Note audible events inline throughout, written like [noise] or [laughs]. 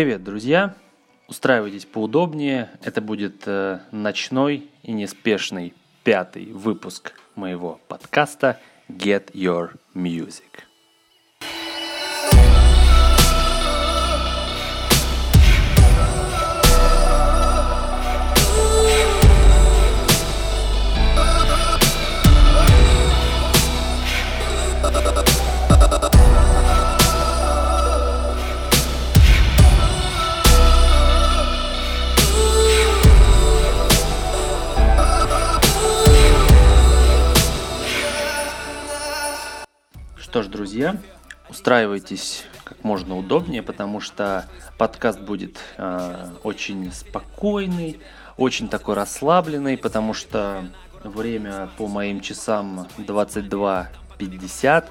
Привет, друзья! Устраивайтесь поудобнее. Это будет э, ночной и неспешный пятый выпуск моего подкаста Get Your Music. Что ж, друзья, устраивайтесь как можно удобнее, потому что подкаст будет э, очень спокойный, очень такой расслабленный, потому что время по моим часам 22.50.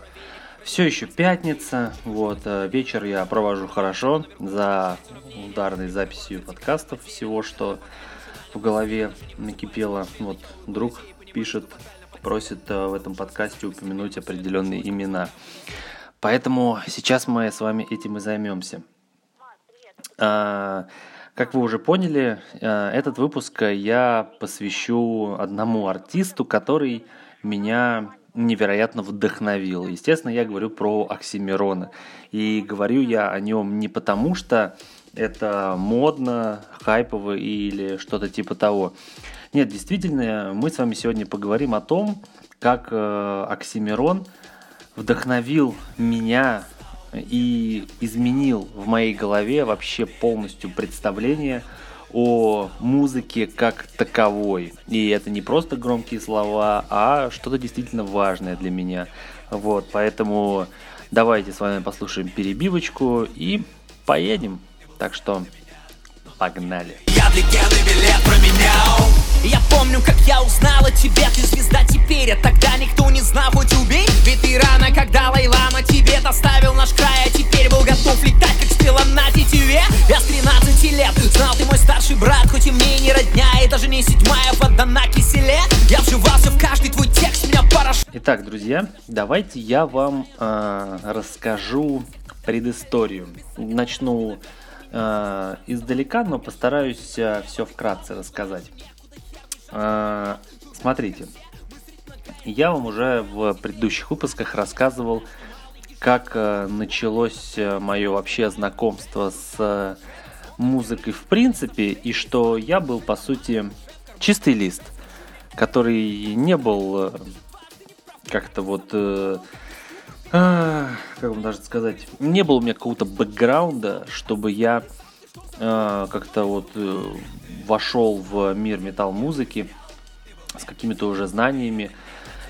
Все еще пятница, вот, э, вечер я провожу хорошо за ударной записью подкастов, всего, что в голове накипело. Вот, друг пишет просит э, в этом подкасте упомянуть определенные имена. Поэтому сейчас мы с вами этим и займемся. А, как вы уже поняли, э, этот выпуск я посвящу одному артисту, который меня невероятно вдохновил. Естественно, я говорю про Оксимирона. И говорю я о нем не потому, что это модно, хайпово или что-то типа того. Нет, действительно, мы с вами сегодня поговорим о том, как э, Оксимирон вдохновил меня и изменил в моей голове вообще полностью представление о музыке как таковой. И это не просто громкие слова, а что-то действительно важное для меня. Вот, поэтому давайте с вами послушаем перебивочку и поедем. Так что погнали. Я легенды билет променял. Я помню, как я узнал о тебе, ты звезда теперь, а тогда никто не знал, хоть убей Ведь ты рано, когда Лайлама тебе доставил наш край, а теперь был готов летать, как стрела на тетиве Я с 13 лет знал, ты мой старший брат, хоть и мне не родня, и даже не седьмая вода на киселе Я вживался в каждый твой текст, меня порош... Итак, друзья, давайте я вам э, расскажу предысторию. Начну э, издалека, но постараюсь э, все вкратце рассказать. А, смотрите, я вам уже в предыдущих выпусках рассказывал, как э, началось э, мое вообще знакомство с э, музыкой в принципе, и что я был, по сути, чистый лист, который не был как-то вот... А, как вам даже сказать, не было у меня какого-то бэкграунда, чтобы я как-то вот вошел в мир метал-музыки с какими-то уже знаниями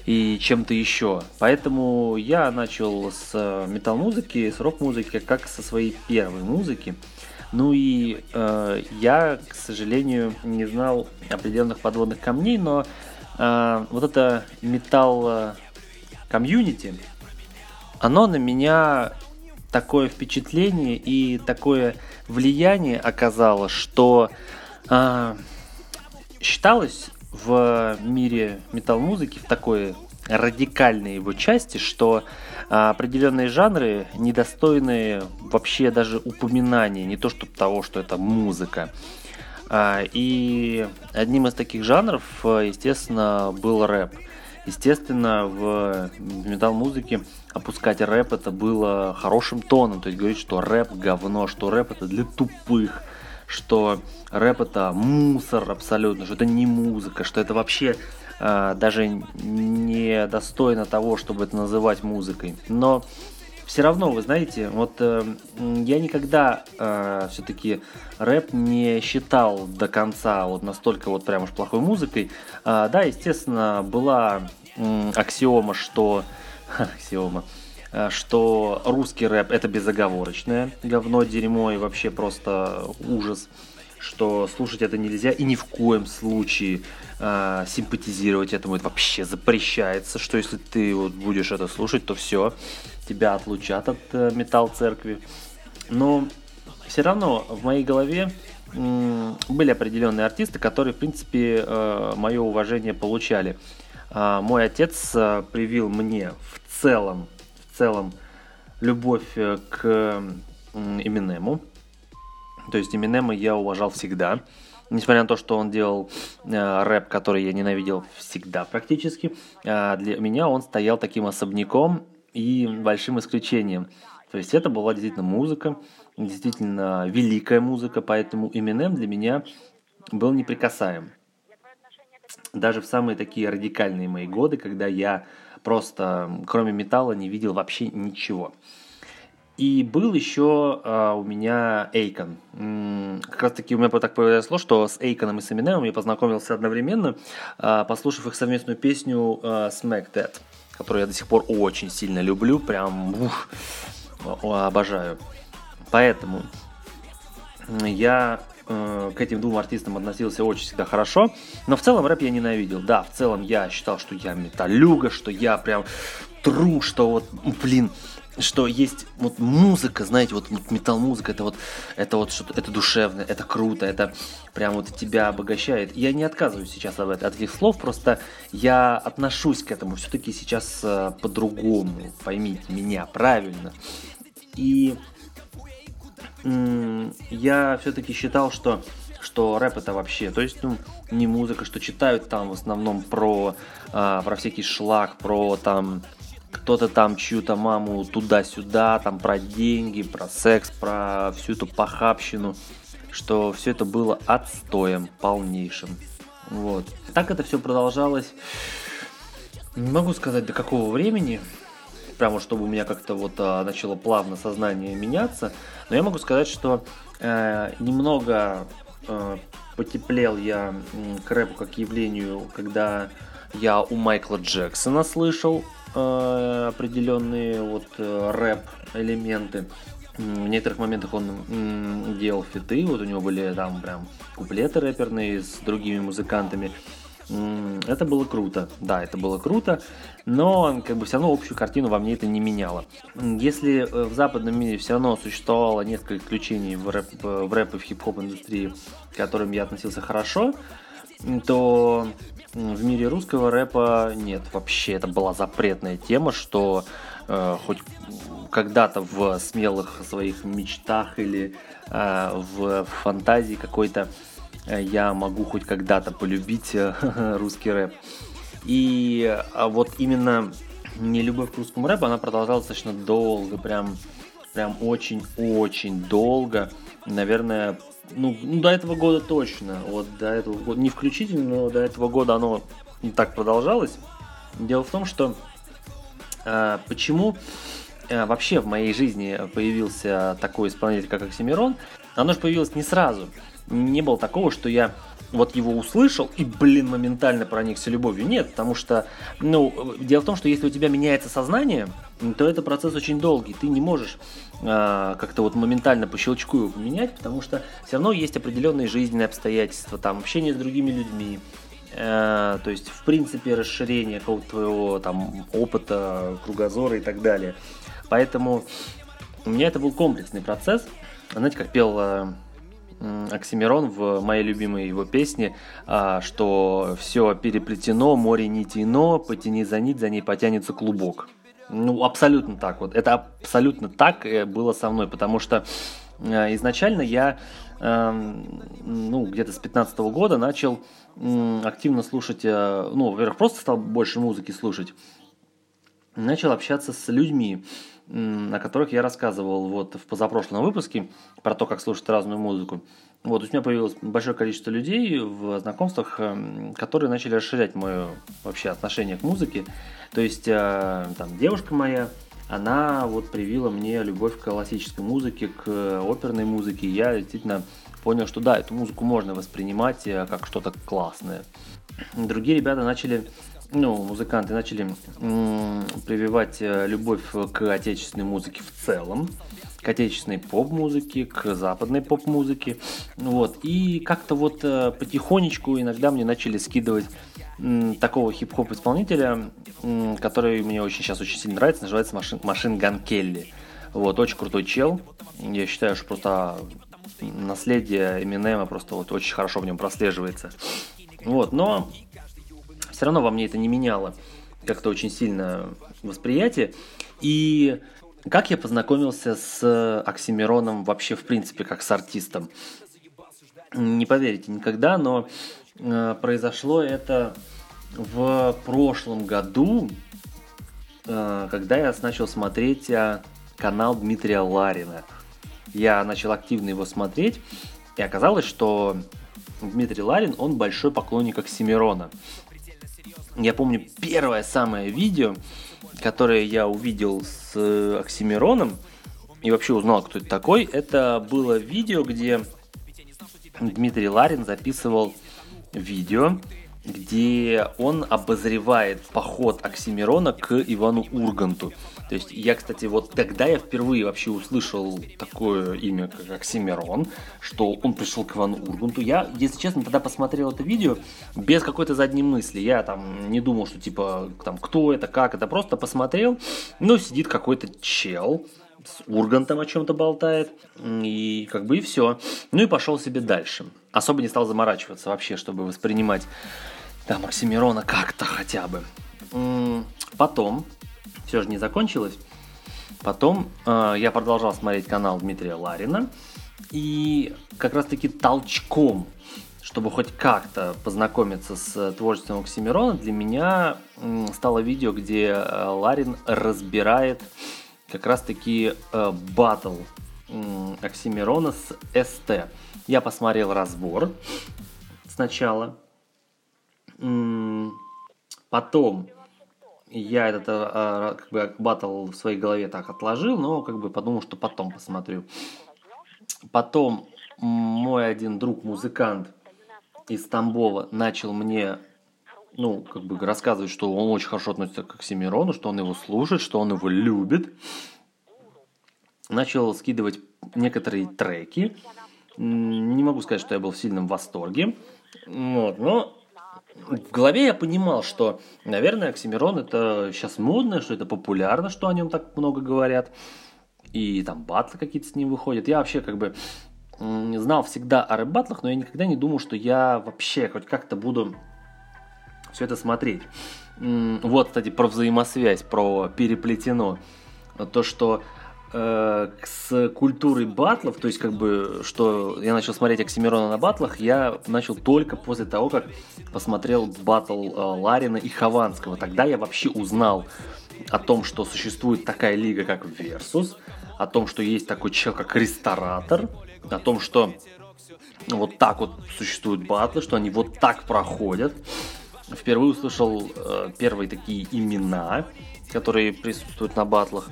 и чем-то еще. Поэтому я начал с э, метал-музыки, с рок-музыки, как со своей первой музыки. Ну и э, я, к сожалению, не знал определенных подводных камней, но э, вот это металл комьюнити, оно на меня такое впечатление и такое влияние оказало, что а, считалось в мире метал-музыки, в такой радикальной его части, что а, определенные жанры недостойны вообще даже упоминания, не то чтобы того, что это музыка. А, и одним из таких жанров, естественно, был рэп. Естественно, в метал-музыке опускать рэп это было хорошим тоном, то есть говорить, что рэп говно, что рэп это для тупых, что рэп это мусор абсолютно, что это не музыка, что это вообще э, даже не достойно того, чтобы это называть музыкой. Но все равно, вы знаете, вот э, я никогда э, все-таки рэп не считал до конца вот настолько вот прям уж плохой музыкой. Э, да, естественно, была э, аксиома, что [laughs] аксиома, Э, что русский рэп это безоговорочное говно, дерьмо и вообще просто ужас, что слушать это нельзя и ни в коем случае э, симпатизировать этому это вообще запрещается, что если ты вот будешь это слушать, то все, тебя отлучат от э, металл церкви. Но все равно в моей голове были определенные артисты, которые, в принципе, э, мое уважение получали. Э, мой отец э, привил мне в целом целом любовь э, к Эминему. То есть Эминема я уважал всегда. Несмотря на то, что он делал э, рэп, который я ненавидел всегда практически, э, для меня он стоял таким особняком и большим исключением. То есть это была действительно музыка, действительно великая музыка, поэтому Eminem для меня был неприкасаем. Даже в самые такие радикальные мои годы, когда я просто, кроме металла, не видел вообще ничего. И был еще а, у меня Эйкон. Как раз таки у меня так произошло, что с Эйконом и с Эминемом я познакомился одновременно, а, послушав их совместную песню а, Smack That, которую я до сих пор очень сильно люблю, прям ух, обожаю. Поэтому я э, к этим двум артистам относился очень всегда хорошо, но в целом рэп я ненавидел. Да, в целом я считал, что я металюга, что я прям тру, что вот, блин, что есть вот музыка, знаете, вот, вот метал-музыка, это вот, это вот что-то, это душевно, это круто, это прям вот тебя обогащает. Я не отказываюсь сейчас от, от этих слов, просто я отношусь к этому все-таки сейчас э, по-другому, поймите меня правильно. И м- я все-таки считал, что что рэп это вообще, то есть, ну, не музыка, что читают там в основном про, а, про всякий шлак, про там кто-то там чью-то маму туда-сюда, там про деньги, про секс, про всю эту похабщину, что все это было отстоем полнейшим. Вот. Так это все продолжалось, не могу сказать до какого времени, прямо чтобы у меня как-то вот а, начало плавно сознание меняться, но я могу сказать, что э, немного э, потеплел я к рэпу как явлению, когда я у Майкла Джексона слышал э, определенные вот э, рэп элементы. В некоторых моментах он м, делал фиты, вот у него были там прям куплеты рэперные с другими музыкантами. Это было круто, да, это было круто, но как бы все равно общую картину во мне это не меняло. Если э, в западном мире все равно существовало несколько исключений в рэп, в рэп и в хип-хоп индустрии, к которым я относился хорошо, то в мире русского рэпа нет, вообще это была запретная тема, что э, хоть когда-то в смелых своих мечтах или э, в фантазии какой-то э, я могу хоть когда-то полюбить э, [laughs] русский рэп. И а вот именно не любовь к русскому рэпу, она продолжалась достаточно долго, прям, прям очень-очень долго. Наверное, ну, ну, до этого года точно. Вот до этого года, не включительно, но до этого года оно не так продолжалось. Дело в том, что э, почему э, вообще в моей жизни появился такой исполнитель, как Оксимирон, оно же появилось не сразу. Не было такого, что я вот его услышал и, блин, моментально проникся любовью. Нет, потому что, ну, дело в том, что если у тебя меняется сознание, то это процесс очень долгий. Ты не можешь э, как-то вот моментально по щелчку его поменять, потому что все равно есть определенные жизненные обстоятельства, там, общение с другими людьми, э, то есть, в принципе, расширение какого-то твоего там опыта, кругозора и так далее. Поэтому у меня это был комплексный процесс. Знаете, как пел э, Оксимирон в моей любимой его песне, а, что все переплетено, море нитяно, потяни за нить, за ней потянется клубок. Ну, абсолютно так вот. Это абсолютно так было со мной, потому что э, изначально я, эм, ну, где-то с 15 года начал активно слушать, э, ну, во-первых, просто стал больше музыки слушать, начал общаться с людьми, о которых я рассказывал вот в позапрошлом выпуске про то, как слушать разную музыку. Вот, у меня появилось большое количество людей в знакомствах, эм, которые начали расширять мое вообще отношение к музыке. То есть, э, там, девушка моя, она вот привила мне любовь к классической музыке, к оперной музыке. Я действительно понял, что да, эту музыку можно воспринимать э, как что-то классное. Другие ребята начали ну, музыканты начали м- прививать э, любовь к отечественной музыке в целом, к отечественной поп-музыке, к западной поп-музыке. Вот. И как-то вот э, потихонечку иногда мне начали скидывать такого хип-хоп исполнителя, который мне очень сейчас очень сильно нравится, называется Машин, Машин Ган Келли. Вот, очень крутой чел. Я считаю, что просто наследие Эминема просто вот очень хорошо в нем прослеживается. Вот, но все равно во мне это не меняло как-то очень сильно восприятие. И Как я познакомился с Оксимироном вообще, в принципе, как с артистом? Не поверите никогда, но э, произошло это в прошлом году, э, когда я начал смотреть э, канал Дмитрия Ларина. Я начал активно его смотреть, и оказалось, что Дмитрий Ларин, он большой поклонник Оксимирона. Я помню первое самое видео, которое я увидел с э, Оксимироном и вообще узнал, кто это такой, это было видео, где Дмитрий Ларин записывал видео, где он обозревает поход Оксимирона к Ивану Урганту. То есть я, кстати, вот тогда я впервые вообще услышал такое имя, как Оксимирон, что он пришел к Ивану Урганту. Я, если честно, тогда посмотрел это видео без какой-то задней мысли. Я там не думал, что типа, там, кто это, как это, просто посмотрел. Ну, сидит какой-то чел, с Ургантом о чем-то болтает, и как бы и все. Ну и пошел себе дальше. Особо не стал заморачиваться вообще, чтобы воспринимать там Оксимирона как-то хотя бы. Потом, все же не закончилось, потом э, я продолжал смотреть канал Дмитрия Ларина, и как раз-таки толчком, чтобы хоть как-то познакомиться с творчеством Оксимирона, для меня стало видео, где э, Ларин разбирает как раз-таки э, батл э, Оксимирона с СТ. Я посмотрел разбор сначала. Потом я этот э, как бы батл в своей голове так отложил, но как бы подумал, что потом посмотрю. Потом мой один друг музыкант из Тамбова начал мне ну, как бы рассказывает, что он очень хорошо относится к Оксимирону, что он его слушает, что он его любит. Начал скидывать некоторые треки. Не могу сказать, что я был в сильном восторге. Вот, но в голове я понимал, что, наверное, Оксимирон это сейчас модно, что это популярно, что о нем так много говорят. И там батлы какие-то с ним выходят. Я вообще как бы знал всегда о рэп-батлах, но я никогда не думал, что я вообще хоть как-то буду все это смотреть. Вот, кстати, про взаимосвязь, про переплетено. То, что с культурой батлов, то есть как бы, что я начал смотреть Оксимирона на батлах, я начал только после того, как посмотрел батл э, Ларина и Хованского. Тогда я вообще узнал о том, что существует такая лига, как Versus, о том, что есть такой человек, как Ресторатор, о том, что вот так вот существуют батлы, что они вот так проходят впервые услышал э, первые такие имена, которые присутствуют на батлах.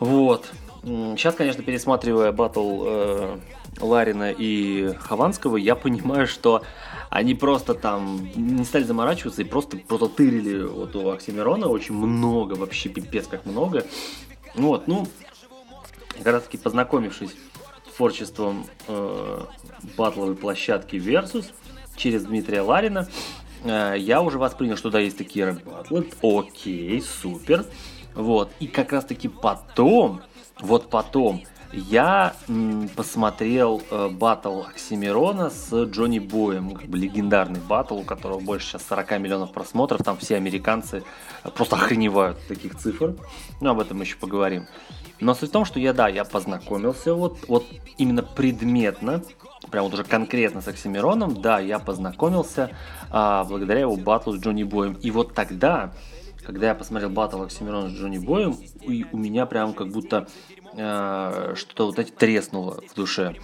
Вот. Сейчас, конечно, пересматривая батл э, Ларина и Хованского, я понимаю, что они просто там не стали заморачиваться и просто, просто тырили вот у Оксимирона очень много, вообще пипец как много. Вот, ну, как раз таки познакомившись с творчеством э, батловой площадки Versus через Дмитрия Ларина, Э, я уже воспринял, что да, есть такие рэп-батлы. Окей, супер. Вот. И как раз таки потом, вот потом, я м, посмотрел э, Оксимирона с Джонни Боем, как бы легендарный батл, у которого больше сейчас 40 миллионов просмотров, там все американцы просто охреневают таких цифр, но об этом еще поговорим. Но суть в том, что я, да, я познакомился вот, вот именно предметно прям вот уже конкретно с Оксимироном, да, я познакомился а, благодаря его батлу с Джонни Боем. И вот тогда, когда я посмотрел батл Оксимирона с Джонни Боем, и у меня прям как будто а, что-то вот эти треснуло в душе.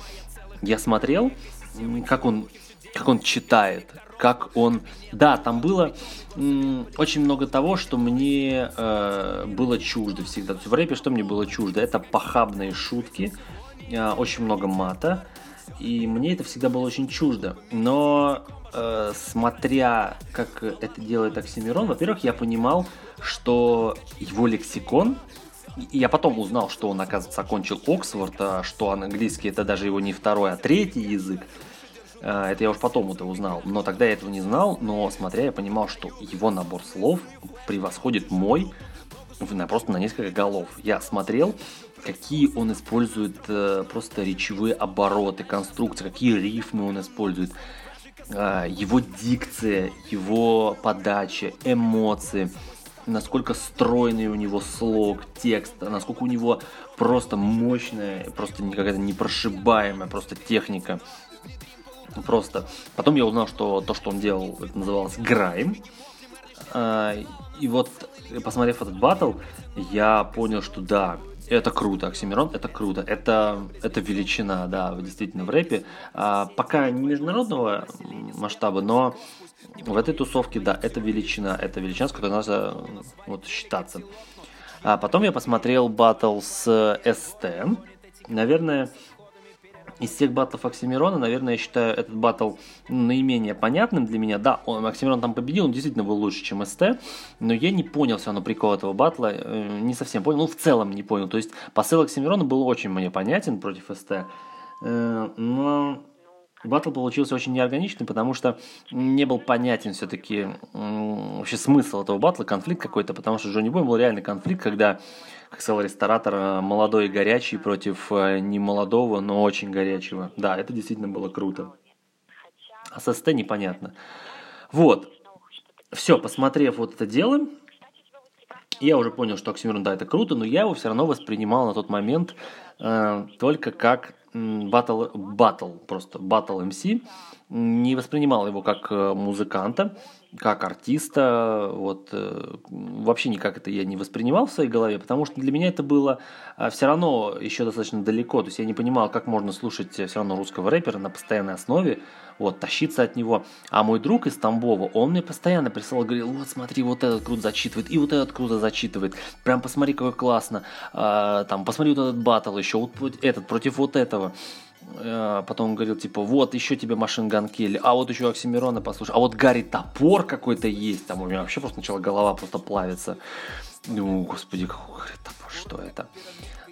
Я смотрел, как он, как он читает, как он... Да, там было м, очень много того, что мне э, было чуждо всегда. В рэпе что мне было чуждо? Это похабные шутки, э, очень много мата, и мне это всегда было очень чуждо. Но э, смотря, как это делает Оксимирон, во-первых, я понимал, что его лексикон, я потом узнал, что он, оказывается, окончил Оксфорд, а что английский это даже его не второй, а третий язык. Э, это я уж потом это узнал. Но тогда я этого не знал, но смотря я понимал, что его набор слов превосходит мой просто на несколько голов. Я смотрел, какие он использует э, просто речевые обороты, конструкции, какие рифмы он использует, его дикция, его подача, эмоции. насколько стройный у него слог, текст, насколько у него просто мощная, просто какая-то непрошибаемая просто техника. Просто. Потом я узнал, что то, что он делал, это называлось грайм. А, и вот, посмотрев этот батл, я понял, что да, это круто, Оксимирон, это круто, это, это величина, да, действительно в рэпе. А, пока не международного масштаба, но в этой тусовке, да, это величина, это величина, с которой надо вот, считаться. А потом я посмотрел батл с СТ. Наверное, из всех батлов Оксимирона, наверное, я считаю этот батл наименее понятным для меня. Да, он, Оксимирон там победил, он действительно был лучше, чем СТ, но я не понял все равно прикол этого батла, э, не совсем понял, ну в целом не понял. То есть посыл Оксимирона был очень мне понятен против СТ, э, но Батл получился очень неорганичный, потому что не был понятен все-таки вообще смысл этого батла, конфликт какой-то, потому что Джонни Бой был реальный конфликт, когда, как сказал ресторатор, э, молодой и горячий против э, не молодого, но очень горячего. Да, это действительно было круто. А со СТ непонятно. Вот. Все, посмотрев вот это дело, я уже понял, что Оксимирон, да, это круто, но я его все равно воспринимал на тот момент э, только как батл, батл, просто батл МС, не воспринимал его как э, музыканта, как артиста, вот э, вообще никак это я не воспринимал в своей голове, потому что для меня это было а, все равно еще достаточно далеко, то есть я не понимал, как можно слушать все равно русского рэпера на постоянной основе, вот, тащиться от него. А мой друг из Тамбова, он мне постоянно присылал, говорил, вот смотри, вот этот круто зачитывает, и вот этот круто зачитывает, прям посмотри, какой классно, а, там, посмотри вот этот батл еще, вот этот против вот этого. Э, потом он говорил, типа, вот еще тебе Машин Ган а вот еще Оксимирона послушай, а вот Гарри Топор какой-то есть, там у меня вообще просто начала голова просто плавиться. Думаю, господи, какой Топор, что это?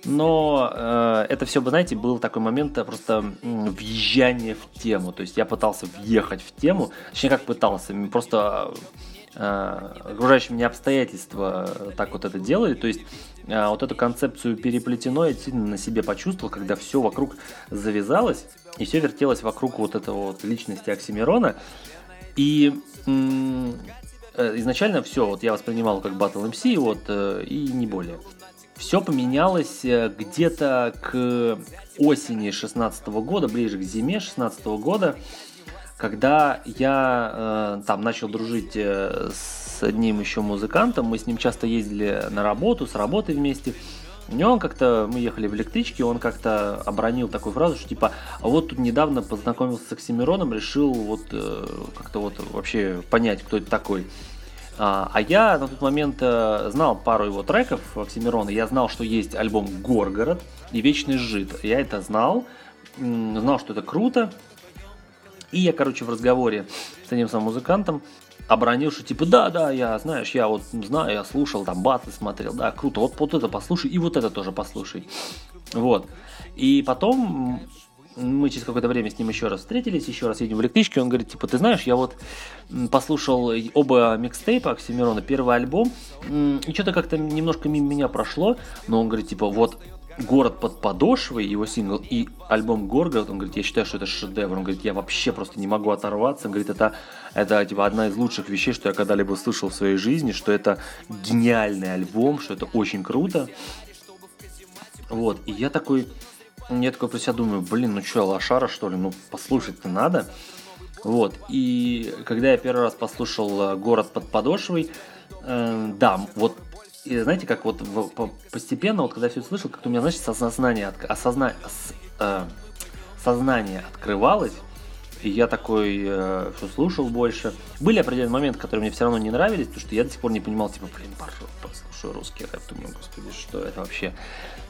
Но э, это все, вы знаете, был такой момент э, просто въезжания в тему. То есть я пытался въехать в тему, точнее как пытался, просто Э, окружающие меня обстоятельства так вот это делали. То есть э, вот эту концепцию переплетено я сильно на себе почувствовал, когда все вокруг завязалось, и все вертелось вокруг вот этого вот личности Оксимирона. И э, изначально все вот я воспринимал как Battle MC, вот, и не более. Все поменялось где-то к осени 16 года, ближе к зиме 16 года, когда я э, там начал дружить э, с одним еще музыкантом, мы с ним часто ездили на работу, с работы вместе. Него он как-то, мы ехали в электричке, он как-то обронил такую фразу, что типа, а вот тут недавно познакомился с Оксимироном, решил вот э, как-то вот вообще понять, кто это такой. А, а я на тот момент э, знал пару его треков Оксимирона, я знал, что есть альбом «Горгород» и «Вечный жид». Я это знал, знал, что это круто, и я, короче, в разговоре с этим самым музыкантом обронил, что типа, да, да, я, знаешь, я вот знаю, я слушал, там, батлы смотрел, да, круто, вот, вот это послушай, и вот это тоже послушай. Вот. И потом мы через какое-то время с ним еще раз встретились, еще раз едем в электричке, он говорит, типа, ты знаешь, я вот послушал оба микстейпа Оксимирона, первый альбом, и что-то как-то немножко мимо меня прошло, но он говорит, типа, вот город под подошвой, его сингл, и альбом Горгород, он говорит, я считаю, что это шедевр. Он говорит, я вообще просто не могу оторваться. Он говорит, это, это типа, одна из лучших вещей, что я когда-либо слышал в своей жизни, что это гениальный альбом, что это очень круто. Вот, и я такой, я такой про себя думаю, блин, ну что, лошара что ли, ну послушать-то надо. Вот, и когда я первый раз послушал э, «Город под подошвой», э, да, вот и знаете, как вот постепенно, вот когда все слышал, как-то у меня, знаешь, сознание, осозна, ос, э, сознание открывалось, и я такой э, все слушал больше. Были определенные моменты, которые мне все равно не нравились, потому что я до сих пор не понимал, типа, блин, послушаю русский рэп, думаю, господи, что это вообще?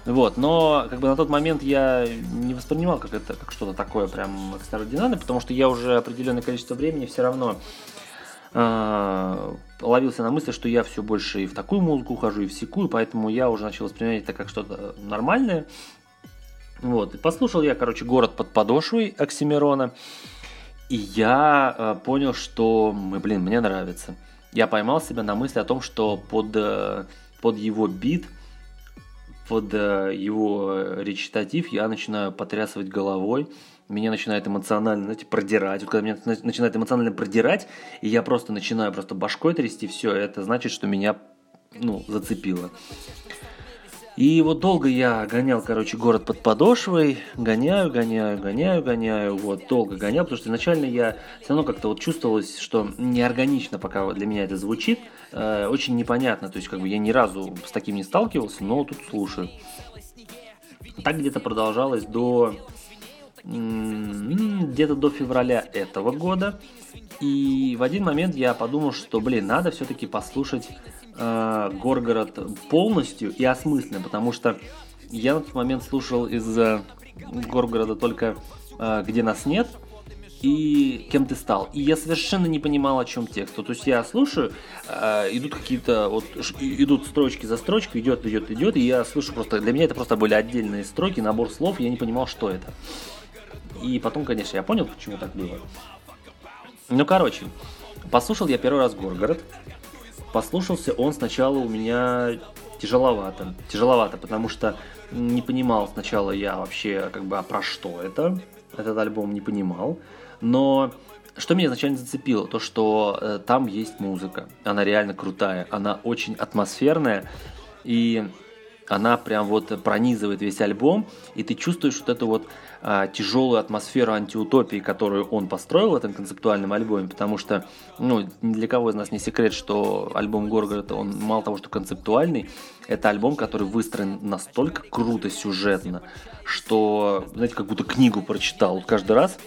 Вот, но как бы на тот момент я не воспринимал как это, как что-то такое прям экстраординарное, потому что я уже определенное количество времени все равно э, ловился на мысли, что я все больше и в такую музыку ухожу, и в секую, поэтому я уже начал воспринимать это как что-то нормальное. Вот, и послушал я, короче, «Город под подошвой» Оксимирона, и я э, понял, что, блин, мне нравится. Я поймал себя на мысли о том, что под, э, под его бит, под э, его речитатив я начинаю потрясывать головой, меня начинает эмоционально, знаете, продирать. Вот когда меня начинает эмоционально продирать, и я просто начинаю просто башкой трясти, все, это значит, что меня ну, зацепило. И вот долго я гонял, короче, город под подошвой, гоняю, гоняю, гоняю, гоняю, вот, долго гонял, потому что изначально я все равно как-то вот чувствовалось, что неорганично пока для меня это звучит, э, очень непонятно, то есть как бы я ни разу с таким не сталкивался, но тут слушаю. Так где-то продолжалось до где-то до февраля этого года. И в один момент я подумал, что, блин, надо все-таки послушать э, Горгород полностью и осмысленно, потому что я на тот момент слушал из э, Горгорода только э, «Где нас нет», и кем ты стал. И я совершенно не понимал, о чем текст. То есть я слушаю, э, идут какие-то, вот идут строчки за строчкой, идет, идет, идет, и я слышу просто, для меня это просто были отдельные строки, набор слов, я не понимал, что это. И потом, конечно, я понял, почему так было. Ну, короче, послушал я первый раз Горгород. Послушался он сначала у меня тяжеловато. Тяжеловато, потому что не понимал сначала я вообще, как бы, а про что это. Этот альбом не понимал. Но что меня изначально зацепило, то что э, там есть музыка. Она реально крутая, она очень атмосферная. И она прям вот пронизывает весь альбом, и ты чувствуешь вот эту вот а, тяжелую атмосферу антиутопии, которую он построил в этом концептуальном альбоме, потому что, ну, ни для кого из нас не секрет, что альбом Горгорода, он мало того, что концептуальный, это альбом, который выстроен настолько круто сюжетно, что, знаете, как будто книгу прочитал. Каждый раз,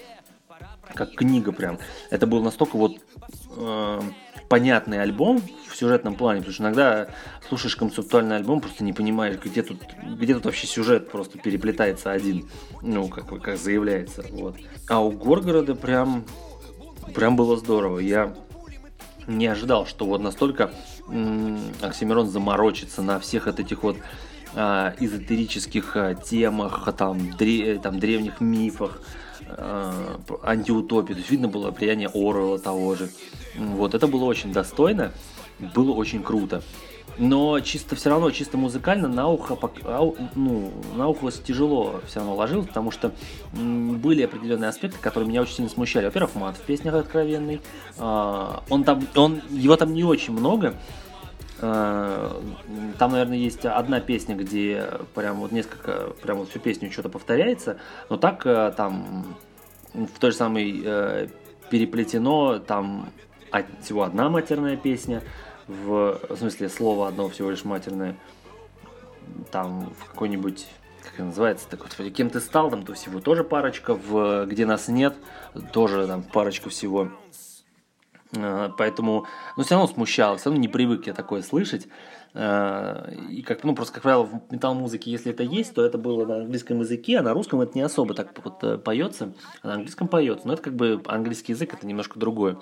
как книга прям. Это был настолько вот... Э, понятный альбом в сюжетном плане, потому что иногда слушаешь концептуальный альбом, просто не понимаешь, где тут, где тут вообще сюжет просто переплетается один, ну, как, как заявляется, вот. А у Горгорода прям, прям было здорово. Я не ожидал, что вот настолько м- Оксимирон заморочится на всех этих вот а, эзотерических а, темах, там, дре, там, древних мифах, антиутопии. То есть видно было влияние Орвелла того же. Вот, это было очень достойно, было очень круто. Но чисто все равно, чисто музыкально на ухо, ну, на ухо тяжело все равно ложилось, потому что были определенные аспекты, которые меня очень сильно смущали. Во-первых, мат в песнях откровенный. А, он там, он, его там не очень много. А, там, наверное, есть одна песня, где прям вот несколько, прям вот всю песню что-то повторяется, но так э, там в той же самой э, переплетено там всего одна матерная песня, в, в смысле слово одно всего лишь матерное, там в какой-нибудь как это называется, так вот, кем ты стал, там то всего тоже парочка, в где нас нет, тоже там парочка всего. А, поэтому, ну, все равно смущало, все равно не привык я такое слышать. А, и как, ну, просто, как правило, в метал-музыке, если это есть, то это было на английском языке, а на русском это не особо так вот э, поется, а на английском поется. Но это как бы английский язык, это немножко другое.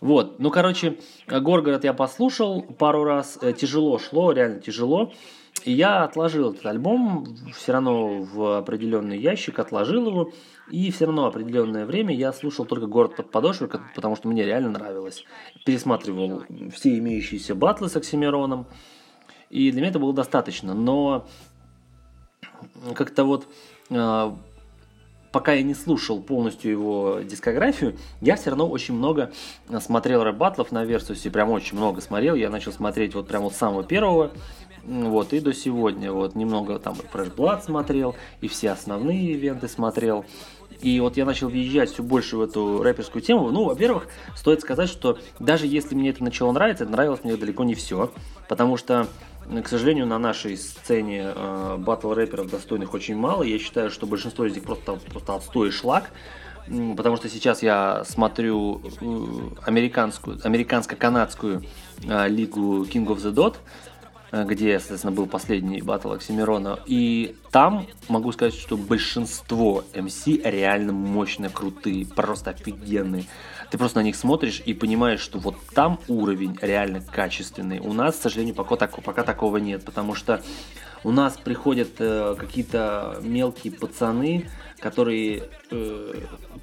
Вот, ну, короче, Горгород я послушал пару раз, э, тяжело шло, реально тяжело. Я отложил этот альбом, все равно в определенный ящик, отложил его. И все равно определенное время я слушал только «Город под подошвой», потому что мне реально нравилось. Пересматривал все имеющиеся батлы с Оксимироном. И для меня это было достаточно. Но как-то вот э, пока я не слушал полностью его дискографию, я все равно очень много смотрел рэп-батлов на Версусе, прям очень много смотрел. Я начал смотреть вот прям вот с самого первого, вот, и до сегодня. Вот, немного там и Fresh Blood смотрел, и все основные ивенты смотрел. И вот я начал въезжать все больше в эту рэперскую тему. Ну, во-первых, стоит сказать, что даже если мне это начало нравиться, нравилось мне далеко не все. Потому что к сожалению, на нашей сцене э, рэперов достойных очень мало. Я считаю, что большинство из них просто, просто отстой и шлак. Потому что сейчас я смотрю э, американскую, американско-канадскую э, лигу King of the Dot, э, где, соответственно, был последний батл Оксимирона. И там могу сказать, что большинство MC реально мощно крутые, просто офигенные ты просто на них смотришь и понимаешь, что вот там уровень реально качественный. У нас, к сожалению, пока, так, пока такого нет, потому что у нас приходят э, какие-то мелкие пацаны, которые э,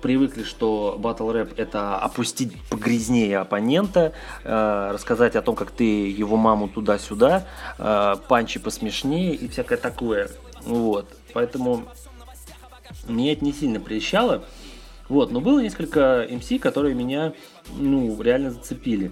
привыкли, что батл рэп это опустить погрязнее оппонента, э, рассказать о том, как ты его маму туда-сюда, э, панчи посмешнее и всякое такое. Вот. Поэтому меня это не сильно прельщало. Вот, но было несколько MC, которые меня, ну, реально зацепили.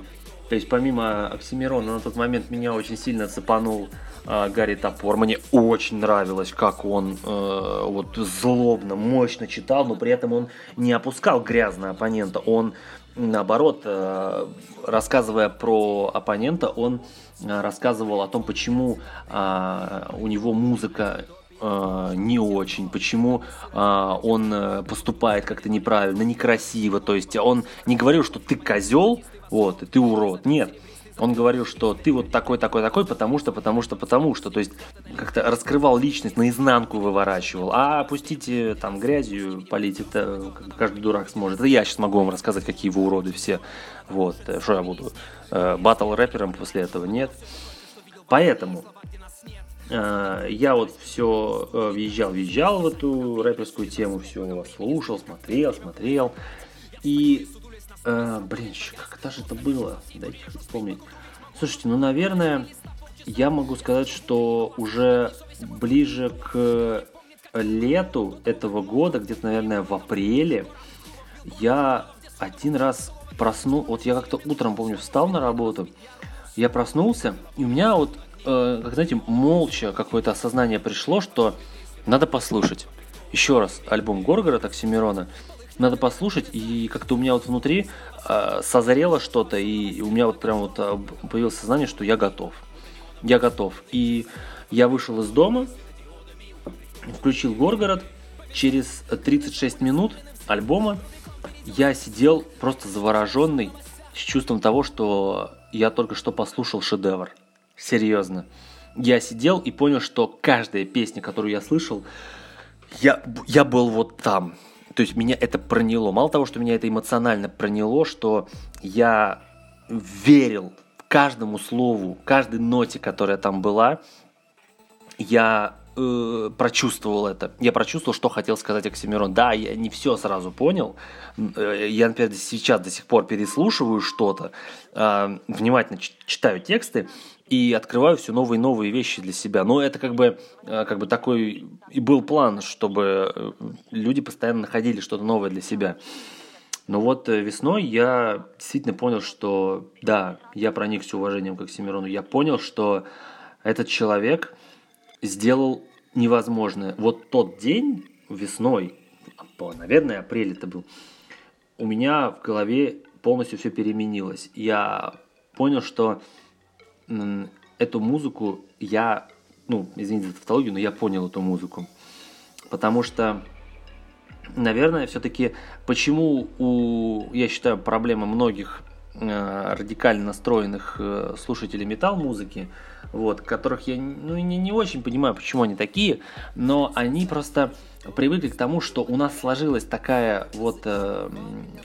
То есть помимо Оксимирона на тот момент меня очень сильно цепанул э, Гарри Топор. Мне очень нравилось, как он э, вот злобно, мощно читал, но при этом он не опускал грязно оппонента. Он наоборот, э, рассказывая про оппонента, он э, рассказывал о том, почему э, у него музыка не очень, почему он поступает как-то неправильно, некрасиво. То есть он не говорил, что ты козел, вот, ты урод. Нет, он говорил, что ты вот такой, такой, такой, потому что, потому что, потому что. То есть как-то раскрывал личность, наизнанку выворачивал. А опустите там грязью полить, это каждый дурак сможет. Это я сейчас могу вам рассказать, какие вы уроды все. Вот, э, что я буду? Э, батл рэпером после этого? Нет. Поэтому э, я вот все въезжал, въезжал в эту рэперскую тему, все слушал, смотрел, смотрел. И а, блин, как же это было? Дайте вспомнить. Слушайте, ну, наверное, я могу сказать, что уже ближе к лету этого года, где-то, наверное, в апреле, я один раз проснул, вот я как-то утром, помню, встал на работу, я проснулся, и у меня вот, э, как знаете, молча какое-то осознание пришло, что надо послушать. Еще раз альбом Горгора Оксимирона – надо послушать, и как-то у меня вот внутри э, созрело что-то, и у меня вот прям вот а, появилось сознание, что я готов. Я готов. И я вышел из дома, включил Горгород, через 36 минут альбома я сидел просто завороженный с чувством того, что я только что послушал шедевр. Серьезно. Я сидел и понял, что каждая песня, которую я слышал, я, я был вот там то есть меня это проняло. Мало того, что меня это эмоционально проняло, что я верил каждому слову, каждой ноте, которая там была, я э, прочувствовал это. Я прочувствовал, что хотел сказать Оксимирон. Да, я не все сразу понял. Э, я, например, сейчас до сих пор переслушиваю что-то, э, внимательно читаю тексты, и открываю все новые и новые вещи для себя. Но это как бы, э, как бы такой и был план, чтобы э, люди постоянно находили что-то новое для себя. Но вот э, весной я действительно понял, что да, я проникся уважением к Оксимирону. Я понял, что этот человек сделал невозможное. Вот тот день весной, наверное, апрель это был, у меня в голове полностью все переменилось. Я понял, что эту музыку я, ну, извините за тавтологию, но я понял эту музыку. Потому что, наверное, все-таки почему у, я считаю, проблема многих э, радикально настроенных э, слушателей металл-музыки, вот, которых я ну, не, не очень понимаю, почему они такие, но они просто привыкли к тому, что у нас сложилась такая вот э,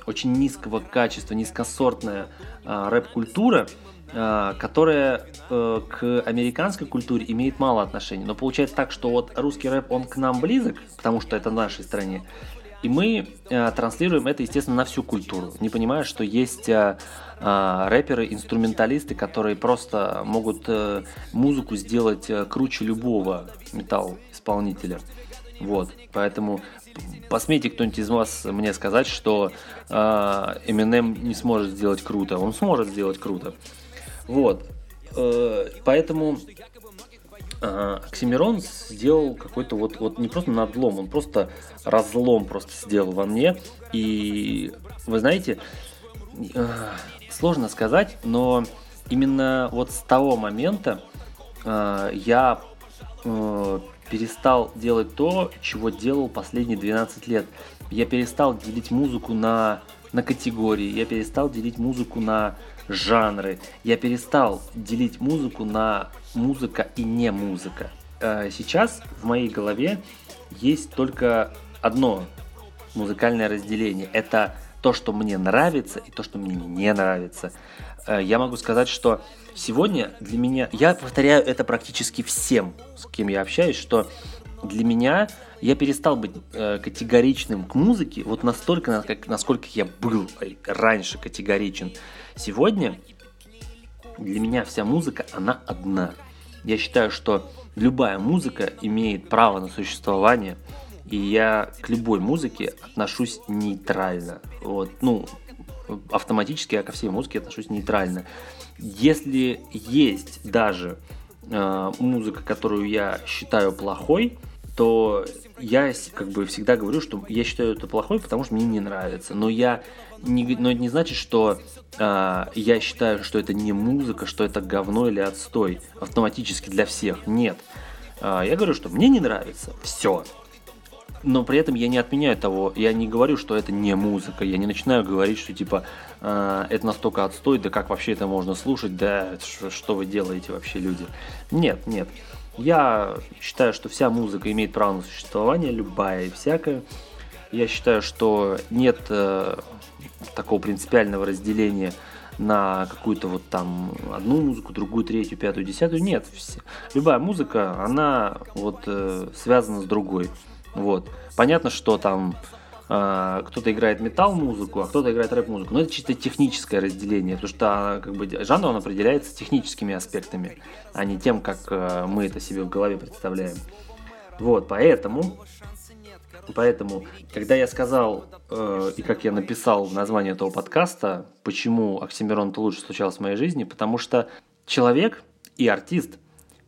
очень низкого качества, низкосортная э, рэп-культура, Э, которая э, к американской культуре имеет мало отношения. Но получается так, что вот русский рэп, он к нам близок, потому что это в нашей стране. И мы э, транслируем это, естественно, на всю культуру, не понимая, что есть э, э, рэперы, инструменталисты, которые просто могут э, музыку сделать э, круче любого металл-исполнителя. Вот, поэтому посмейте кто-нибудь из вас мне сказать, что э, Eminem не сможет сделать круто. Он сможет сделать круто. Вот. Э, поэтому Оксимирон сделал какой-то вот, вот не просто надлом, он просто разлом просто сделал во мне. И вы знаете, э, сложно сказать, но именно вот с того момента э, я перестал делать то, чего делал последние 12 лет. Я перестал делить музыку на, на категории, я перестал делить музыку на жанры. Я перестал делить музыку на музыка и не музыка. Э, сейчас в моей голове есть только одно музыкальное разделение. Это то, что мне нравится и то, что мне не нравится. Э, я могу сказать, что сегодня для меня, я повторяю это практически всем, с кем я общаюсь, что для меня я перестал быть э, категоричным к музыке, вот настолько, как, насколько я был раньше категоричен. Сегодня для меня вся музыка, она одна. Я считаю, что любая музыка имеет право на существование, и я к любой музыке отношусь нейтрально. Вот, ну, автоматически я ко всей музыке отношусь нейтрально. Если есть даже э, музыка, которую я считаю плохой, то я как бы всегда говорю, что я считаю это плохой, потому что мне не нравится. Но я не, но это не значит, что э, я считаю, что это не музыка, что это говно или отстой автоматически для всех. Нет. Э, я говорю, что мне не нравится. Все. Но при этом я не отменяю того, я не говорю, что это не музыка, я не начинаю говорить, что типа э, это настолько отстой, да как вообще это можно слушать, да что, вы делаете вообще люди. Нет, нет. Я считаю, что вся музыка имеет право на существование, любая и всякая. Я считаю, что нет э, такого принципиального разделения на какую-то вот там одну музыку, другую, третью, пятую, десятую. Нет, любая музыка, она вот э, связана с другой. Вот. Понятно, что там э, кто-то играет металл-музыку, а кто-то играет рэп-музыку. Но это чисто техническое разделение, потому что как бы, жанр он определяется техническими аспектами, а не тем, как э, мы это себе в голове представляем. Вот, поэтому, поэтому, когда я сказал э, и как я написал в названии этого подкаста, почему Оксимирон-то лучше случалось в моей жизни, потому что человек и артист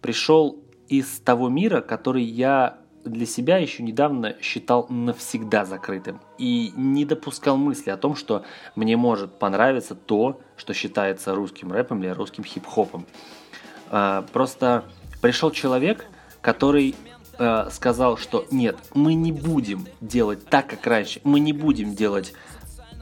пришел из того мира, который я для себя еще недавно считал навсегда закрытым и не допускал мысли о том, что мне может понравиться то, что считается русским рэпом или русским хип-хопом. А, просто пришел человек, который а, сказал, что нет, мы не будем делать так, как раньше, мы не будем делать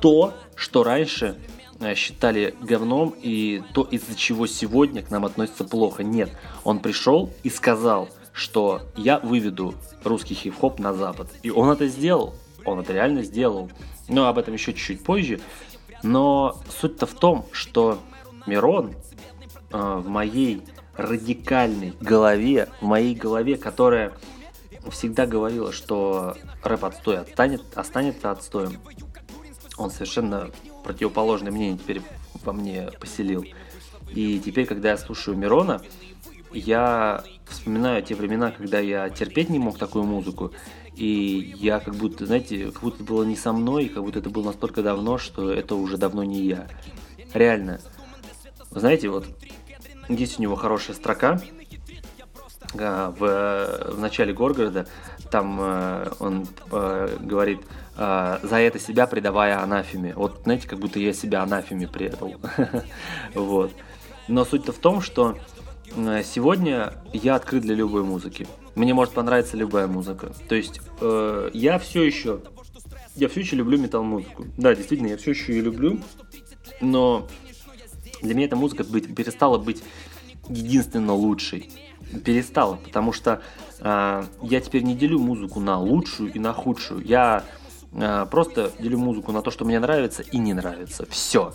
то, что раньше а, считали говном и то, из-за чего сегодня к нам относятся плохо. Нет, он пришел и сказал – что я выведу русский хип-хоп на Запад. И он это сделал. Он это реально сделал. Но об этом еще чуть-чуть позже. Но суть-то в том, что Мирон э, в моей радикальной голове, в моей голове, которая всегда говорила, что рэп отстой отстанет, останется отстоем, он совершенно противоположное мнение теперь во мне поселил. И теперь, когда я слушаю Мирона, я вспоминаю те времена, когда я терпеть не мог такую музыку, и я как будто, знаете, как будто было не со мной, как будто это было настолько давно, что это уже давно не я. Реально. знаете, вот есть у него хорошая строка а, в, в начале Горгорода, там э, он э, говорит, э, за это себя предавая анафеме. Вот, знаете, как будто я себя анафеме предал. [laughs] вот. Но суть-то в том, что сегодня я открыт для любой музыки. Мне может понравиться любая музыка. То есть э, я все еще, я все еще люблю метал музыку. Да, действительно, я все еще ее люблю, но для меня эта музыка быть, перестала быть единственно лучшей. Перестала, потому что э, я теперь не делю музыку на лучшую и на худшую. Я э, просто делю музыку на то, что мне нравится и не нравится. Все.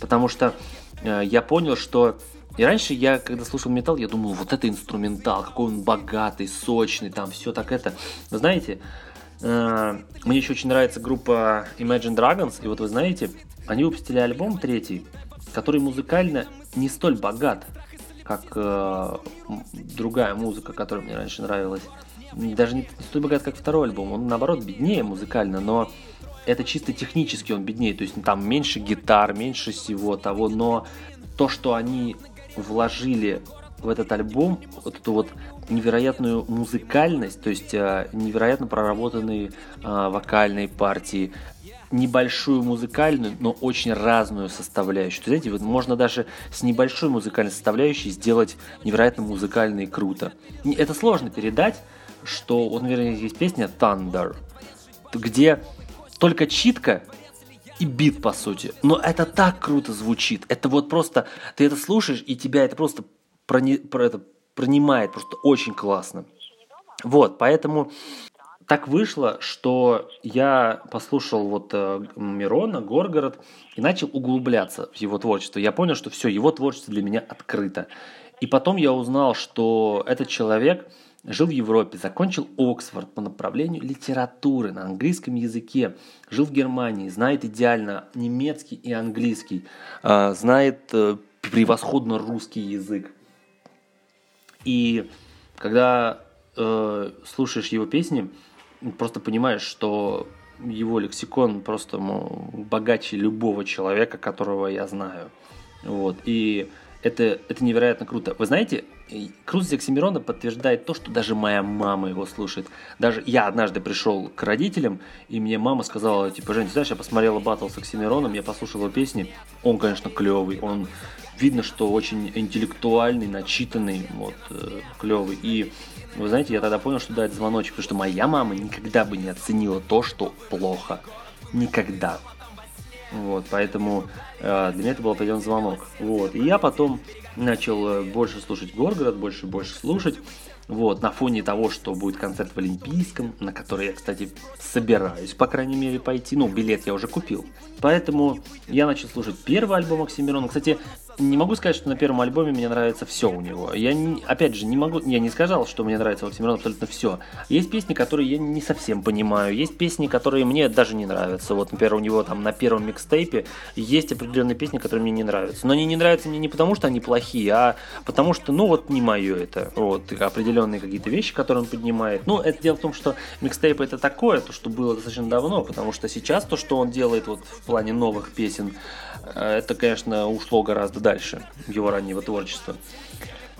Потому что э, я понял, что и раньше я, когда слушал металл, я думал, вот это инструментал, какой он богатый, сочный, там все так это. Вы знаете, э, мне еще очень нравится группа Imagine Dragons, и вот вы знаете, они выпустили альбом третий, который музыкально не столь богат, как э, другая музыка, которая мне раньше нравилась. Даже не, не столь богат, как второй альбом, он наоборот беднее музыкально, но это чисто технически он беднее, то есть там меньше гитар, меньше всего того, но то, что они вложили в этот альбом вот эту вот невероятную музыкальность, то есть э, невероятно проработанные э, вокальные партии, небольшую музыкальную, но очень разную составляющую. То, знаете, вот можно даже с небольшой музыкальной составляющей сделать невероятно музыкально и круто. Это сложно передать, что, вот, наверное, есть песня Thunder, где только читка и бит, по сути. Но это так круто звучит. Это вот просто, ты это слушаешь, и тебя это просто прони, про это пронимает просто очень классно. Вот, поэтому так вышло, что я послушал вот э, Мирона, Горгород, и начал углубляться в его творчество. Я понял, что все, его творчество для меня открыто. И потом я узнал, что этот человек – Жил в Европе, закончил Оксфорд по направлению литературы на английском языке. Жил в Германии, знает идеально немецкий и английский, а, знает э, превосходно русский язык. И когда э, слушаешь его песни, просто понимаешь, что его лексикон просто богаче любого человека, которого я знаю. Вот. И это, это невероятно круто. Вы знаете, крутость Оксимирона подтверждает то, что даже моя мама его слушает. Даже я однажды пришел к родителям, и мне мама сказала, типа, Жень, знаешь, я посмотрела батл с Оксимироном, я послушал его песни, он, конечно, клевый, он видно, что очень интеллектуальный, начитанный, вот, э, клевый. И вы знаете, я тогда понял, что дать звоночек, потому что моя мама никогда бы не оценила то, что плохо. Никогда. Вот, поэтому э, для меня это был определенный звонок. Вот, и я потом начал э, больше слушать Горгород, больше и больше слушать. Вот, на фоне того, что будет концерт в Олимпийском, на который я, кстати, собираюсь, по крайней мере, пойти. Ну, билет я уже купил. Поэтому я начал слушать первый альбом Оксимирона. Кстати, не могу сказать, что на первом альбоме мне нравится все у него. Я, не, опять же, не могу, я не сказал, что мне нравится у Оксимирона абсолютно все. Есть песни, которые я не совсем понимаю, есть песни, которые мне даже не нравятся. Вот, например, у него там на первом микстейпе есть определенные песни, которые мне не нравятся. Но они не нравятся мне не потому, что они плохие, а потому что, ну, вот не мое это. Вот, определенные какие-то вещи, которые он поднимает. Ну, это дело в том, что микстейп это такое, то, что было достаточно давно, потому что сейчас то, что он делает вот в плане новых песен, это, конечно, ушло гораздо дальше его раннего творчества.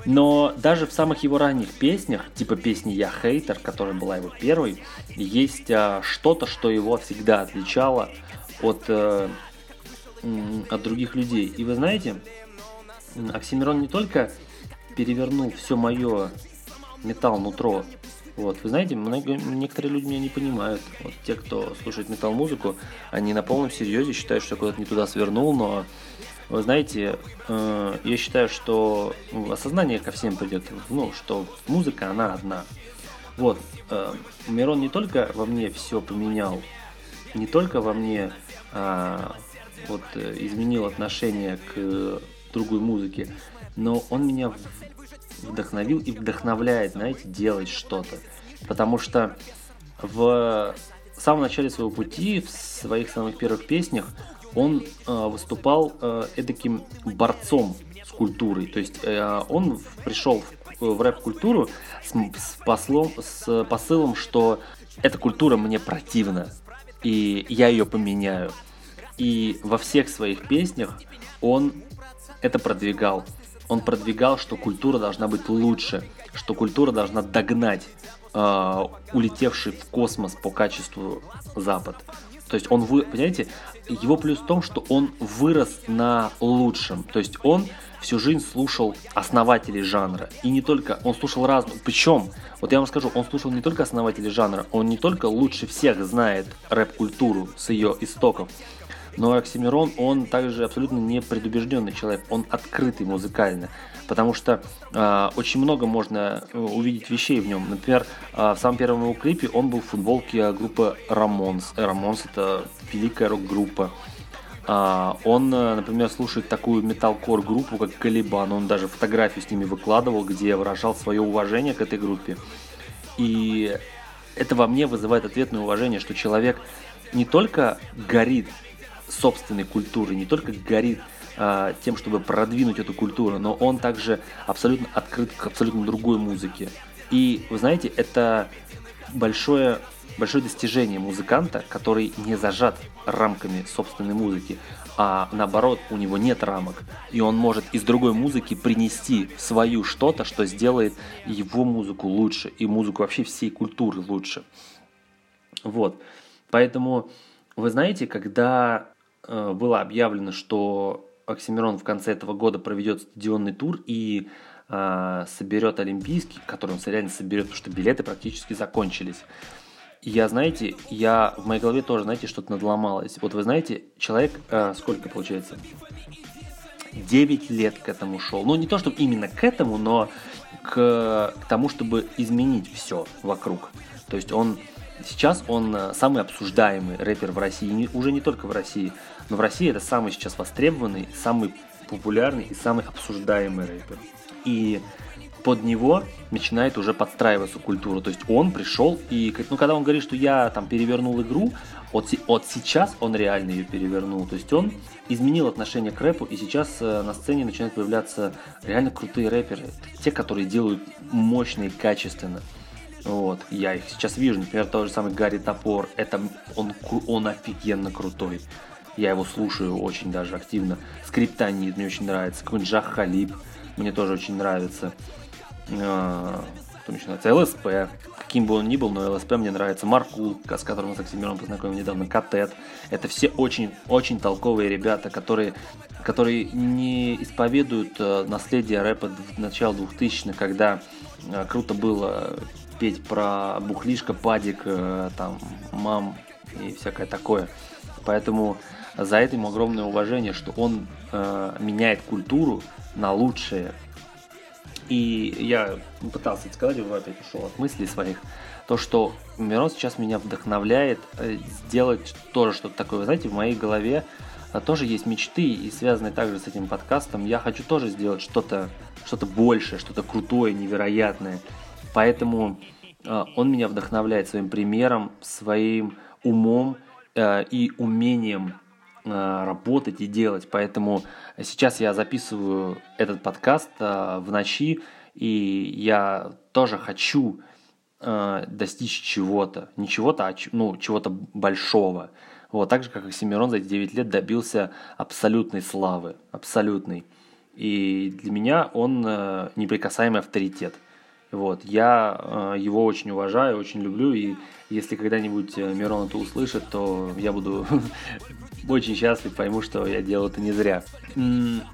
Но даже в самых его ранних песнях, типа песни «Я хейтер», которая была его первой, есть а, что-то, что его всегда отличало от, а, от других людей. И вы знаете, Оксимирон не только перевернул все мое металл нутро вот, вы знаете, много, некоторые люди меня не понимают. Вот те, кто слушает метал-музыку, они на полном серьезе считают, что я куда-то не туда свернул, но вы знаете, э, я считаю, что осознание ко всем придет, ну, что музыка, она одна. Вот, э, Мирон не только во мне все поменял, не только во мне а, вот, изменил отношение к другой музыке, но он меня вдохновил и вдохновляет, знаете, делать что-то. Потому что в самом начале своего пути, в своих самых первых песнях, он э, выступал э, эдаким борцом с культурой. То есть э, он пришел в, в рэп-культуру с, с, послом, с посылом, что эта культура мне противна, и я ее поменяю. И во всех своих песнях он это продвигал он продвигал, что культура должна быть лучше, что культура должна догнать э, улетевший в космос по качеству Запад. То есть он, вы, понимаете, его плюс в том, что он вырос на лучшем. То есть он всю жизнь слушал основателей жанра. И не только, он слушал разные. Причем, вот я вам скажу, он слушал не только основателей жанра, он не только лучше всех знает рэп-культуру с ее истоков, но Оксимирон, он также абсолютно не предубежденный человек, он открытый музыкально, потому что э, очень много можно э, увидеть вещей в нем. Например, э, в самом первом его клипе он был в футболке группы Рамонс. Рамонс это великая рок-группа. Uh, он, например, слушает такую металкор группу, как Калибан. Он даже фотографию с ними выкладывал, где выражал свое уважение к этой группе. И это во мне вызывает ответное уважение, что человек не только горит собственной культуры, не только горит а, тем, чтобы продвинуть эту культуру, но он также абсолютно открыт к абсолютно другой музыке. И вы знаете, это большое, большое достижение музыканта, который не зажат рамками собственной музыки, а наоборот, у него нет рамок, и он может из другой музыки принести свою что-то, что сделает его музыку лучше, и музыку вообще всей культуры лучше. Вот. Поэтому, вы знаете, когда было объявлено, что Оксимирон в конце этого года проведет стадионный тур и э, соберет Олимпийский, который он реально соберет, потому что билеты практически закончились. Я, знаете, я в моей голове тоже, знаете, что-то надломалось. Вот вы знаете, человек, э, сколько получается? 9 лет к этому шел. Ну, не то, чтобы именно к этому, но к, к тому, чтобы изменить все вокруг. То есть он сейчас он э, самый обсуждаемый рэпер в России, не, уже не только в России, но в России это самый сейчас востребованный, самый популярный и самый обсуждаемый рэпер. И под него начинает уже подстраиваться культура. То есть он пришел и, ну, когда он говорит, что я там перевернул игру, от, от сейчас он реально ее перевернул. То есть он изменил отношение к рэпу, и сейчас э, на сцене начинают появляться реально крутые рэперы. Те, которые делают мощно и качественно. Вот, я их сейчас вижу, например, тот же самый Гарри Топор, это он, он офигенно крутой. Я его слушаю очень даже активно. Скриптонит мне очень нравится. Какой-нибудь Жах Халиб мне тоже очень нравится. А, кто мне еще нравится? ЛСП. Каким бы он ни был, но ЛСП мне нравится. Маркул, с которым мы с Оксимиром познакомились недавно. Катет. Это все очень, очень толковые ребята, которые, которые не исповедуют э, наследие рэпа начала 2000-х, когда э, круто было петь про бухлишка, падик, э, там, мам и всякое такое. Поэтому за это ему огромное уважение, что он э, меняет культуру на лучшее. И я пытался сказать, его опять ушел от мыслей своих, то, что Мирон сейчас меня вдохновляет э, сделать тоже что-то такое. Вы знаете, в моей голове э, тоже есть мечты, и связанные также с этим подкастом, я хочу тоже сделать что-то что-то большее, что-то крутое, невероятное. Поэтому э, он меня вдохновляет своим примером, своим умом э, и умением э, работать и делать. Поэтому сейчас я записываю этот подкаст в ночи, и я тоже хочу достичь чего-то. Не чего-то, а ну, чего-то большого. Вот, так же, как и Семирон за эти 9 лет добился абсолютной славы. Абсолютной. И для меня он неприкасаемый авторитет – вот, я э, его очень уважаю, очень люблю, и если когда-нибудь э, Мирон это услышит, то я буду [laughs] очень счастлив, пойму, что я делал это не зря.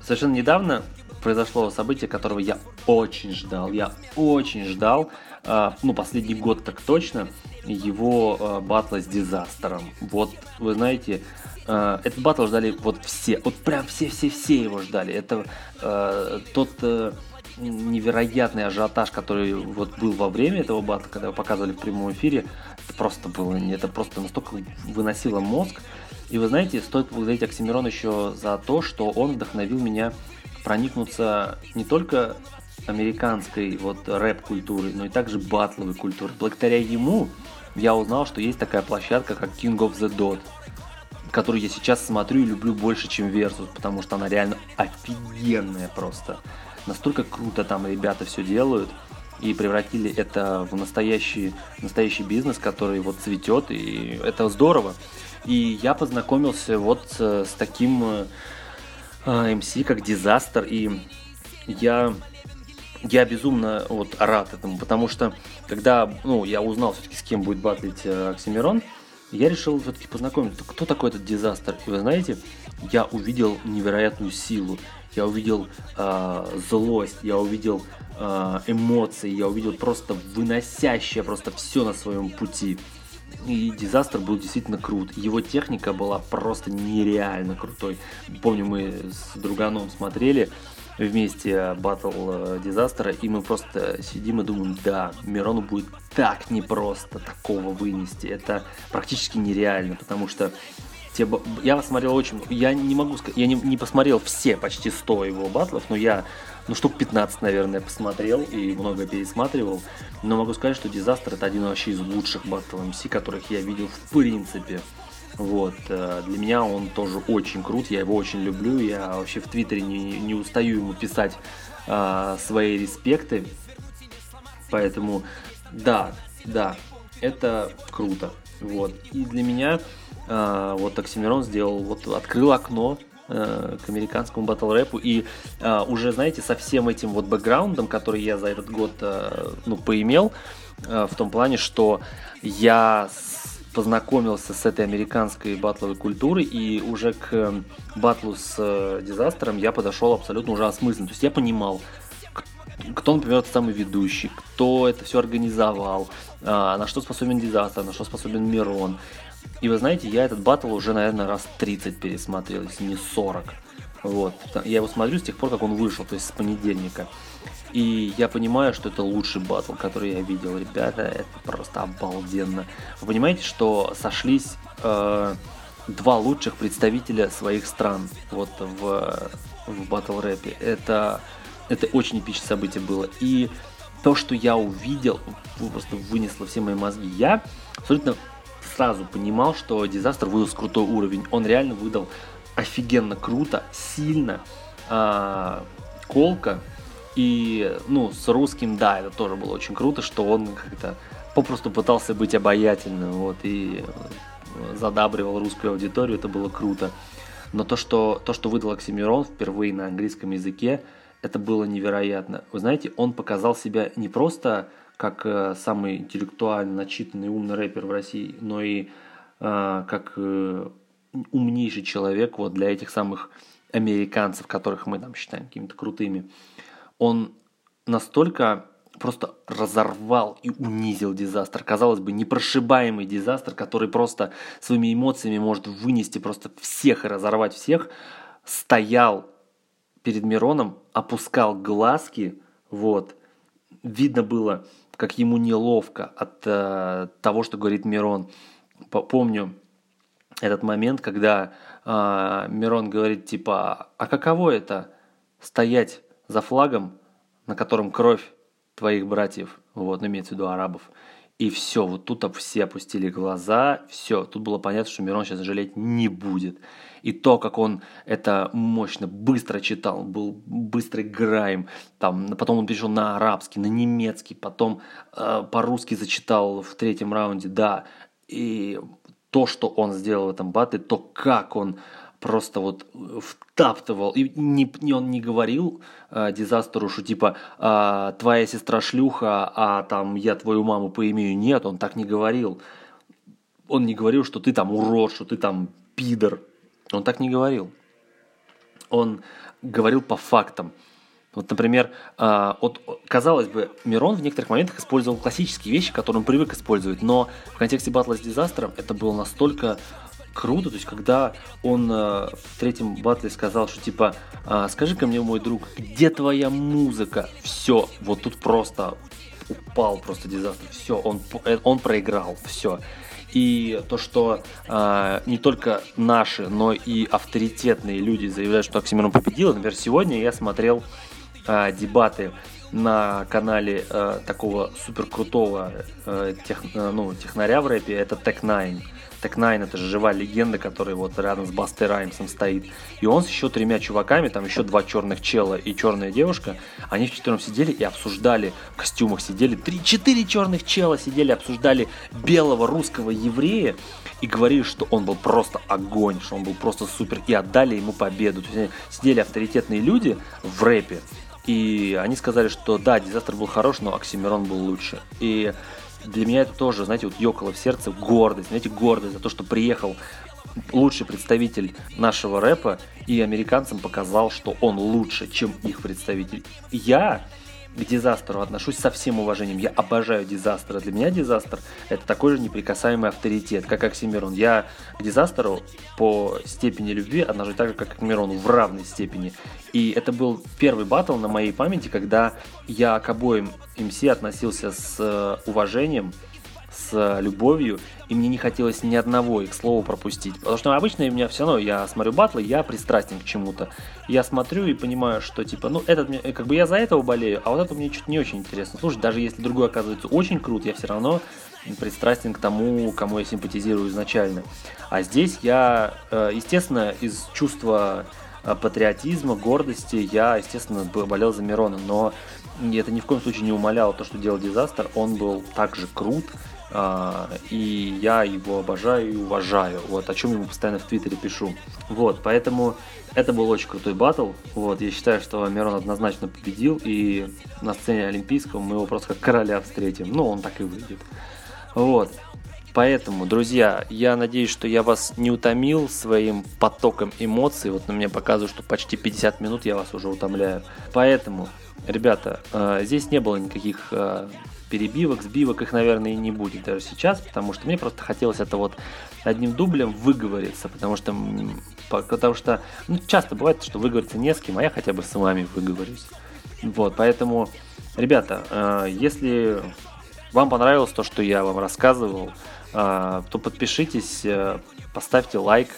Совершенно недавно произошло событие, которого я очень ждал, я очень ждал, э, ну, последний год так точно, его батла с Дизастером. Вот, вы знаете, этот батл ждали вот все, вот прям все-все-все его ждали. Это тот невероятный ажиотаж, который вот был во время этого батла, когда его показывали в прямом эфире, это просто было, это просто настолько выносило мозг. И вы знаете, стоит благодарить Оксимирон еще за то, что он вдохновил меня проникнуться не только американской вот рэп-культурой, но и также батловой культурой. Благодаря ему я узнал, что есть такая площадка, как King of the Dot, которую я сейчас смотрю и люблю больше, чем Versus, потому что она реально офигенная просто настолько круто там ребята все делают и превратили это в настоящий, настоящий бизнес, который вот цветет, и это здорово. И я познакомился вот с, с таким э, MC, как Disaster, и я, я безумно вот рад этому, потому что когда ну, я узнал все-таки, с кем будет батлить э, Оксимирон, я решил все-таки познакомиться, кто такой этот Дизастер. И вы знаете, я увидел невероятную силу я увидел э, злость, я увидел э, эмоции, я увидел просто выносящее просто все на своем пути. И Дизастер был действительно крут. Его техника была просто нереально крутой. Помню, мы с друганом смотрели вместе батл Дизастера, и мы просто сидим и думаем, да, Мирону будет так непросто такого вынести. Это практически нереально, потому что те, я смотрел очень, я не могу сказать, я не, не посмотрел все почти 100 его батлов, но я, ну штук 15, наверное, посмотрел и много пересматривал, но могу сказать, что Дизастер это один вообще из лучших батл МС, которых я видел в принципе. Вот, э, для меня он тоже очень крут, я его очень люблю, я вообще в Твиттере не, не устаю ему писать а, свои респекты, поэтому да, да, это круто. Вот. И для меня вот Оксимирон сделал, вот открыл окно э, к американскому батл рэпу и э, уже, знаете, со всем этим вот бэкграундом, который я за этот год, э, ну, поимел, э, в том плане, что я с, познакомился с этой американской батловой культурой и уже к батлу с э, Дизастером я подошел абсолютно уже осмысленно. То есть я понимал, кто, например, самый ведущий, кто это все организовал, а, на что способен Дизастер, на что способен Мирон. И вы знаете, я этот батл уже, наверное, раз 30 пересмотрел, если не 40. Вот. Я его смотрю с тех пор, как он вышел, то есть с понедельника. И я понимаю, что это лучший батл, который я видел. Ребята, это просто обалденно. Вы понимаете, что сошлись э, два лучших представителя своих стран вот в, в батл рэпе. Это это очень эпичное событие было. И то, что я увидел, просто вынесло все мои мозги. Я абсолютно сразу понимал, что Дизастер выдал крутой уровень. Он реально выдал офигенно круто, сильно, а, колко. И, ну, с русским, да, это тоже было очень круто, что он как-то попросту пытался быть обаятельным, вот, и задабривал русскую аудиторию, это было круто. Но то, что, то, что выдал Оксимирон впервые на английском языке, это было невероятно. Вы знаете, он показал себя не просто как э, самый интеллектуально начитанный умный рэпер в России, но и э, как э, умнейший человек вот для этих самых американцев, которых мы там считаем какими-то крутыми. Он настолько просто разорвал и унизил дизастер. Казалось бы, непрошибаемый дизастер, который просто своими эмоциями может вынести просто всех и разорвать всех, стоял перед Мироном, опускал глазки, вот. Видно было, как ему неловко от э, того, что говорит Мирон. Помню этот момент, когда э, Мирон говорит типа, а каково это стоять за флагом, на котором кровь твоих братьев, вот, ну, имеется в виду арабов. И все, вот тут все опустили глаза, все, тут было понятно, что Мирон сейчас жалеть не будет. И то, как он это мощно, быстро читал, был быстрый граем, там, потом он перешел на арабский, на немецкий, потом э, по-русски зачитал в третьем раунде, да. И то, что он сделал в этом батле, то, как он просто вот втаптывал. И не, не он не говорил э, дизастеру, что типа э, твоя сестра шлюха, а там я твою маму поимею. Нет, он так не говорил. Он не говорил, что ты там урод, что ты там пидор. Он так не говорил. Он говорил по фактам. Вот, например, э, вот, казалось бы, Мирон в некоторых моментах использовал классические вещи, которые он привык использовать, но в контексте батла с дизастером это было настолько круто, то есть когда он э, в третьем батле сказал, что типа, э, скажи-ка мне, мой друг, где твоя музыка? Все, вот тут просто упал просто дизастер, все, он, э, он проиграл, все. И то, что э, не только наши, но и авторитетные люди заявляют, что Оксимирон победил. Например, сегодня я смотрел э, дебаты на канале э, такого супер крутого э, тех, э, ну, технаря в рэпе, это Tech9. Тек Найн это же живая легенда, который вот рядом с Бастой Раймсом стоит. И он с еще тремя чуваками, там еще два черных чела и черная девушка, они вчетвером сидели и обсуждали, в костюмах сидели, три-четыре черных чела сидели, обсуждали белого русского еврея и говорили, что он был просто огонь, что он был просто супер, и отдали ему победу. То есть сидели авторитетные люди в рэпе, и они сказали, что да, Дизастер был хорош, но Оксимирон был лучше. И для меня это тоже, знаете, вот ёкало в сердце гордость, знаете, гордость за то, что приехал лучший представитель нашего рэпа и американцам показал, что он лучше, чем их представитель. Я к дизастеру отношусь со всем уважением. Я обожаю дизастера. Для меня дизастер это такой же неприкасаемый авторитет, как Оксимирон. Я к дизастеру по степени любви отношусь так же, как к Мирону, в равной степени. И это был первый батл на моей памяти, когда я к обоим МС относился с э, уважением, с любовью, и мне не хотелось ни одного их слова пропустить. Потому что обычно у меня все равно, я смотрю батлы, я пристрастен к чему-то. Я смотрю и понимаю, что типа, ну, этот мне, как бы я за этого болею, а вот это мне что-то не очень интересно. Слушай, даже если другой оказывается очень крут, я все равно пристрастен к тому, кому я симпатизирую изначально. А здесь я, э, естественно, из чувства э, патриотизма, гордости, я, естественно, болел за Мирона, но это ни в коем случае не умаляло то, что делал Дизастер. Он был также крут, и я его обожаю и уважаю, вот, о чем ему постоянно в Твиттере пишу. Вот, поэтому это был очень крутой батл, вот, я считаю, что Мирон однозначно победил, и на сцене Олимпийского мы его просто как короля встретим, ну, он так и выйдет. Вот, Поэтому, друзья, я надеюсь, что я вас не утомил своим потоком эмоций. Вот на меня показывают, что почти 50 минут я вас уже утомляю. Поэтому, ребята, э, здесь не было никаких э, перебивок, сбивок, их, наверное, и не будет даже сейчас, потому что мне просто хотелось это вот одним дублем выговориться, потому что, потому что ну, часто бывает, что выговориться не с кем, а я хотя бы с вами выговорюсь. Вот, поэтому, ребята, э, если вам понравилось то, что я вам рассказывал, то подпишитесь, э, поставьте лайк,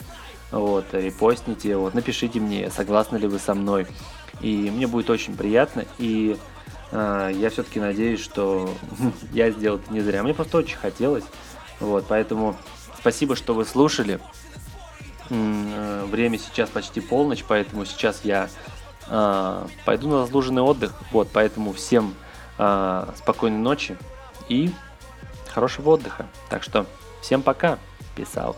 вот, репостните, вот, напишите мне, согласны ли вы со мной. И мне будет очень приятно. И а, я все-таки надеюсь, что [laughs] я сделал это не зря. Мне просто очень хотелось. Вот, поэтому спасибо, что вы слушали. Э, время сейчас почти полночь, поэтому сейчас я э, пойду на заслуженный отдых. Вот, поэтому всем э, спокойной ночи и хорошего отдыха. Так что всем пока. Peace out.